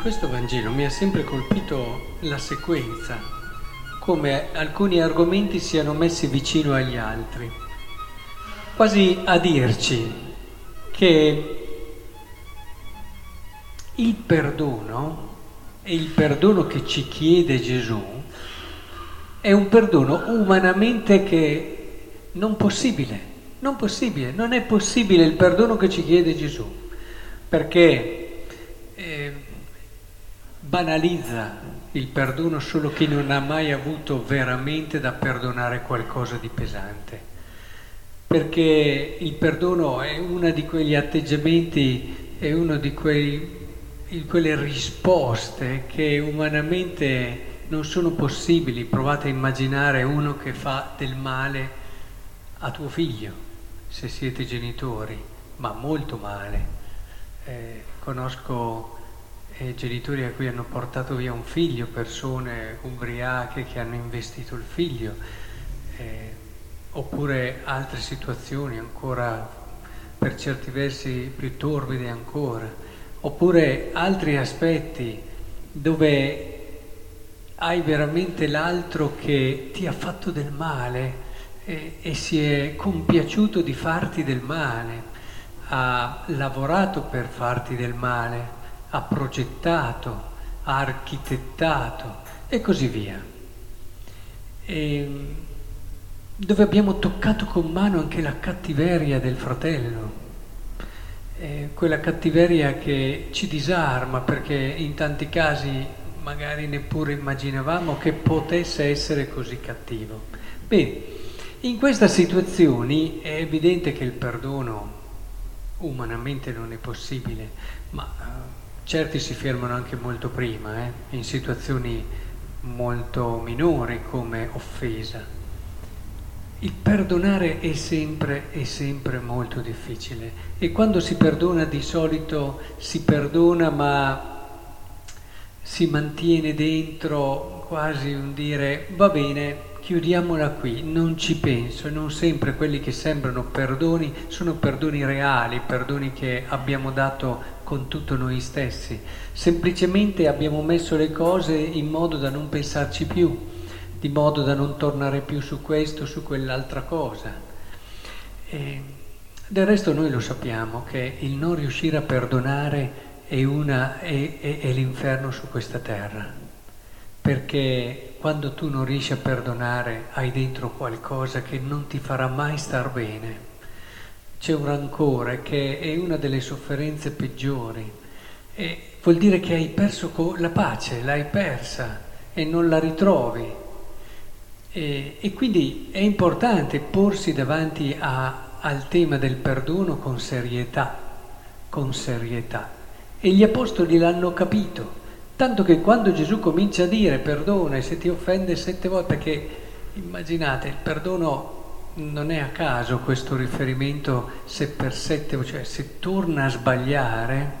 questo Vangelo mi ha sempre colpito la sequenza, come alcuni argomenti siano messi vicino agli altri, quasi a dirci che il perdono e il perdono che ci chiede Gesù è un perdono umanamente che non possibile, non possibile, non è possibile il perdono che ci chiede Gesù, perché banalizza il perdono solo chi non ha mai avuto veramente da perdonare qualcosa di pesante. Perché il perdono è uno di quegli atteggiamenti, è una di quei, quelle risposte che umanamente non sono possibili. Provate a immaginare uno che fa del male a tuo figlio, se siete genitori, ma molto male eh, conosco eh, genitori a cui hanno portato via un figlio, persone ubriache che hanno investito il figlio, eh, oppure altre situazioni ancora per certi versi più torbide ancora, oppure altri aspetti dove hai veramente l'altro che ti ha fatto del male e, e si è compiaciuto di farti del male ha lavorato per farti del male, ha progettato, ha architettato e così via. E dove abbiamo toccato con mano anche la cattiveria del fratello, eh, quella cattiveria che ci disarma perché in tanti casi magari neppure immaginavamo che potesse essere così cattivo. Bene, in queste situazioni è evidente che il perdono umanamente non è possibile, ma uh, certi si fermano anche molto prima, eh, in situazioni molto minori come offesa. Il perdonare è sempre, è sempre molto difficile e quando si perdona di solito si perdona ma si mantiene dentro quasi un dire va bene, chiudiamola qui, non ci penso, non sempre quelli che sembrano perdoni sono perdoni reali, perdoni che abbiamo dato con tutto noi stessi, semplicemente abbiamo messo le cose in modo da non pensarci più, di modo da non tornare più su questo, su quell'altra cosa. E del resto noi lo sappiamo che il non riuscire a perdonare è, una, è, è, è l'inferno su questa terra perché quando tu non riesci a perdonare hai dentro qualcosa che non ti farà mai star bene. C'è un rancore che è una delle sofferenze peggiori. E vuol dire che hai perso la pace, l'hai persa e non la ritrovi. E, e quindi è importante porsi davanti a, al tema del perdono con serietà, con serietà. E gli apostoli l'hanno capito. Tanto che quando Gesù comincia a dire perdona e se ti offende sette volte, perché immaginate, il perdono non è a caso questo riferimento se per sette, cioè se torna a sbagliare,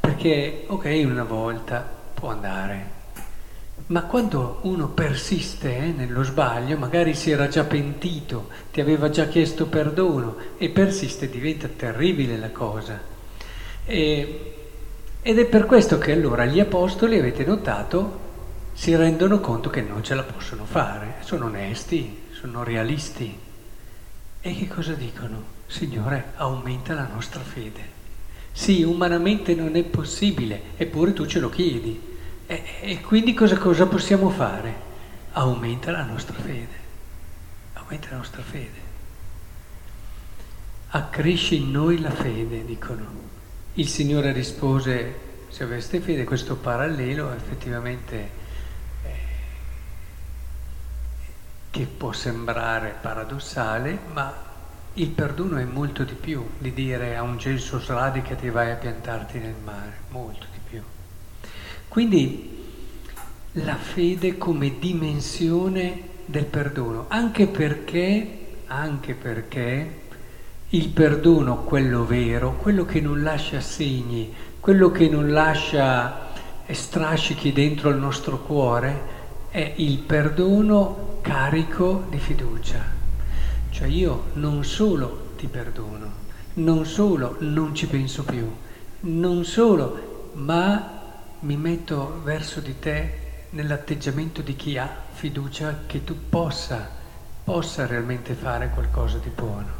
perché ok una volta può andare, ma quando uno persiste eh, nello sbaglio, magari si era già pentito, ti aveva già chiesto perdono e persiste, diventa terribile la cosa. E ed è per questo che allora gli apostoli, avete notato, si rendono conto che non ce la possono fare, sono onesti, sono realisti. E che cosa dicono? Signore, aumenta la nostra fede. Sì, umanamente non è possibile, eppure tu ce lo chiedi. E, e quindi cosa, cosa possiamo fare? Aumenta la nostra fede. Aumenta la nostra fede. Accresce in noi la fede, dicono. Il Signore rispose, se aveste fede, questo parallelo effettivamente eh, che può sembrare paradossale, ma il perdono è molto di più di dire a un gelso sradicati e vai a piantarti nel mare, molto di più. Quindi la fede come dimensione del perdono, anche perché, anche perché il perdono, quello vero, quello che non lascia segni, quello che non lascia strascichi dentro il nostro cuore, è il perdono carico di fiducia. Cioè io non solo ti perdono, non solo non ci penso più, non solo, ma mi metto verso di te nell'atteggiamento di chi ha fiducia che tu possa, possa realmente fare qualcosa di buono.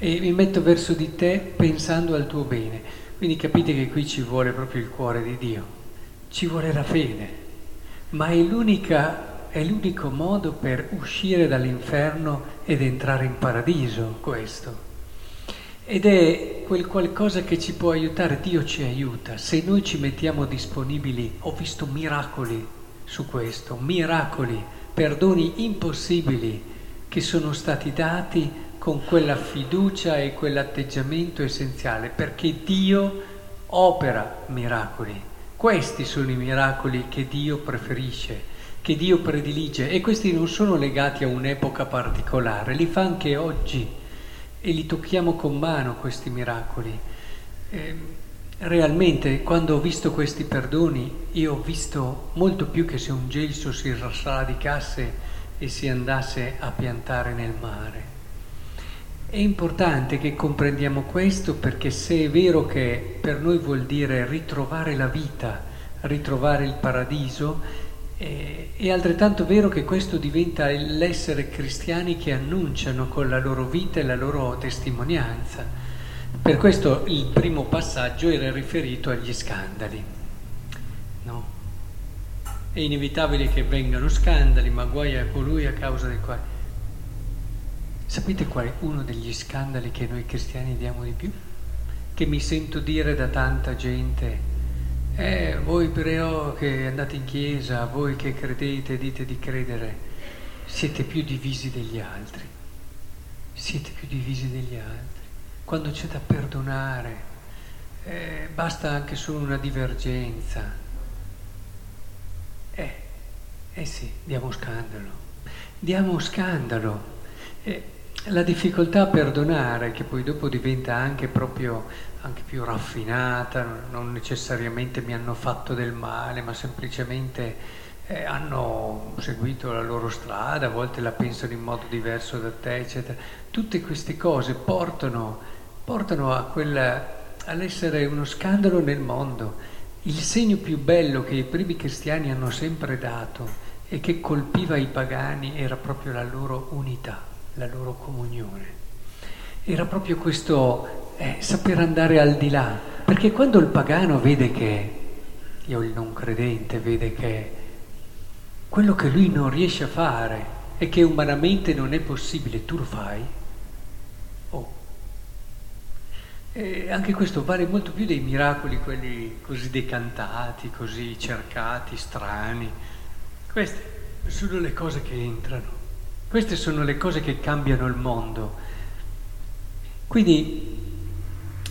E mi metto verso di te pensando al tuo bene. Quindi capite che qui ci vuole proprio il cuore di Dio, ci vuole la fede, ma è, è l'unico modo per uscire dall'inferno ed entrare in paradiso questo. Ed è quel qualcosa che ci può aiutare, Dio ci aiuta. Se noi ci mettiamo disponibili, ho visto miracoli su questo, miracoli, perdoni impossibili che sono stati dati con quella fiducia e quell'atteggiamento essenziale, perché Dio opera miracoli. Questi sono i miracoli che Dio preferisce, che Dio predilige e questi non sono legati a un'epoca particolare, li fa anche oggi e li tocchiamo con mano questi miracoli. Eh, realmente quando ho visto questi perdoni io ho visto molto più che se un gelso si radicasse e si andasse a piantare nel mare. È importante che comprendiamo questo perché se è vero che per noi vuol dire ritrovare la vita, ritrovare il paradiso, e, è altrettanto vero che questo diventa l'essere cristiani che annunciano con la loro vita e la loro testimonianza. Per questo il primo passaggio era riferito agli scandali. No? È inevitabile che vengano scandali, ma guai a colui a causa dei quali. Sapete qual è uno degli scandali che noi cristiani diamo di più? Che mi sento dire da tanta gente eh, voi però che andate in chiesa, voi che credete, dite di credere, siete più divisi degli altri. Siete più divisi degli altri. Quando c'è da perdonare, eh, basta anche solo una divergenza. Eh, eh sì, diamo scandalo. Diamo scandalo. Eh, la difficoltà a perdonare, che poi dopo diventa anche proprio anche più raffinata, non necessariamente mi hanno fatto del male, ma semplicemente eh, hanno seguito la loro strada, a volte la pensano in modo diverso da te, eccetera. Tutte queste cose portano, portano a quella, all'essere uno scandalo nel mondo. Il segno più bello che i primi cristiani hanno sempre dato e che colpiva i pagani era proprio la loro unità, la loro comunione. Era proprio questo è saper andare al di là, perché quando il pagano vede che, io il non credente, vede che quello che lui non riesce a fare e che umanamente non è possibile, tu lo fai, oh. E anche questo vale molto più dei miracoli, quelli così decantati, così cercati, strani. Queste sono le cose che entrano, queste sono le cose che cambiano il mondo. Quindi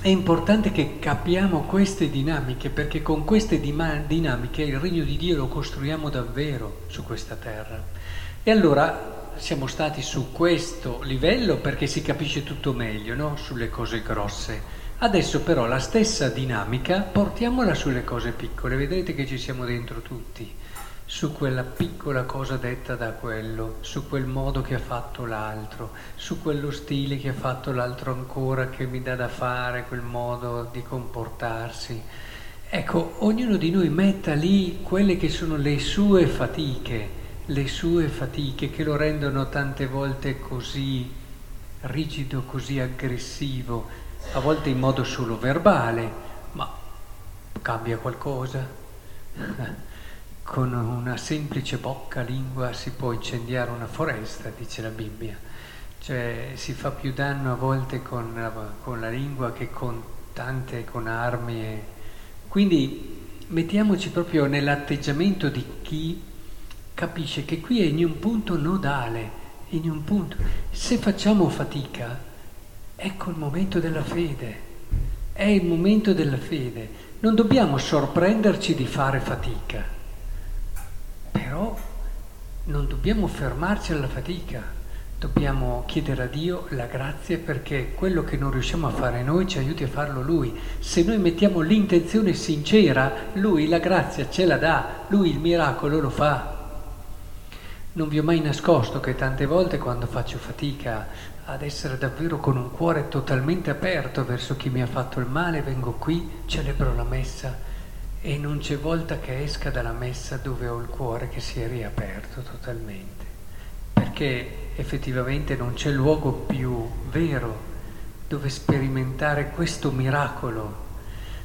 è importante che capiamo queste dinamiche perché con queste dinamiche il regno di Dio lo costruiamo davvero su questa terra. E allora siamo stati su questo livello perché si capisce tutto meglio, no? sulle cose grosse. Adesso però la stessa dinamica portiamola sulle cose piccole, vedrete che ci siamo dentro tutti su quella piccola cosa detta da quello, su quel modo che ha fatto l'altro, su quello stile che ha fatto l'altro ancora che mi dà da fare, quel modo di comportarsi. Ecco, ognuno di noi metta lì quelle che sono le sue fatiche, le sue fatiche che lo rendono tante volte così rigido, così aggressivo, a volte in modo solo verbale, ma cambia qualcosa. con una semplice bocca lingua si può incendiare una foresta, dice la Bibbia. Cioè si fa più danno a volte con la, con la lingua che con tante, con armi. Quindi mettiamoci proprio nell'atteggiamento di chi capisce che qui è in un punto nodale, in un punto. Se facciamo fatica, ecco il momento della fede. È il momento della fede. Non dobbiamo sorprenderci di fare fatica non dobbiamo fermarci alla fatica, dobbiamo chiedere a Dio la grazia perché quello che non riusciamo a fare noi ci aiuti a farlo Lui. Se noi mettiamo l'intenzione sincera, Lui la grazia ce la dà, Lui il miracolo lo fa. Non vi ho mai nascosto che tante volte quando faccio fatica ad essere davvero con un cuore totalmente aperto verso chi mi ha fatto il male, vengo qui, celebro la messa e non c'è volta che esca dalla messa dove ho il cuore che si è riaperto totalmente, perché effettivamente non c'è luogo più vero dove sperimentare questo miracolo,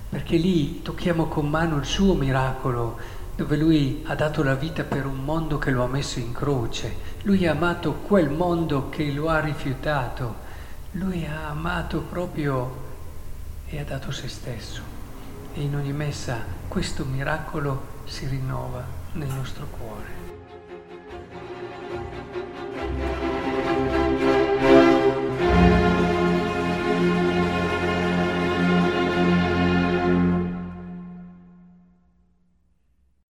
perché lì tocchiamo con mano il suo miracolo, dove lui ha dato la vita per un mondo che lo ha messo in croce, lui ha amato quel mondo che lo ha rifiutato, lui ha amato proprio e ha dato se stesso. E in ogni messa questo miracolo si rinnova nel nostro cuore.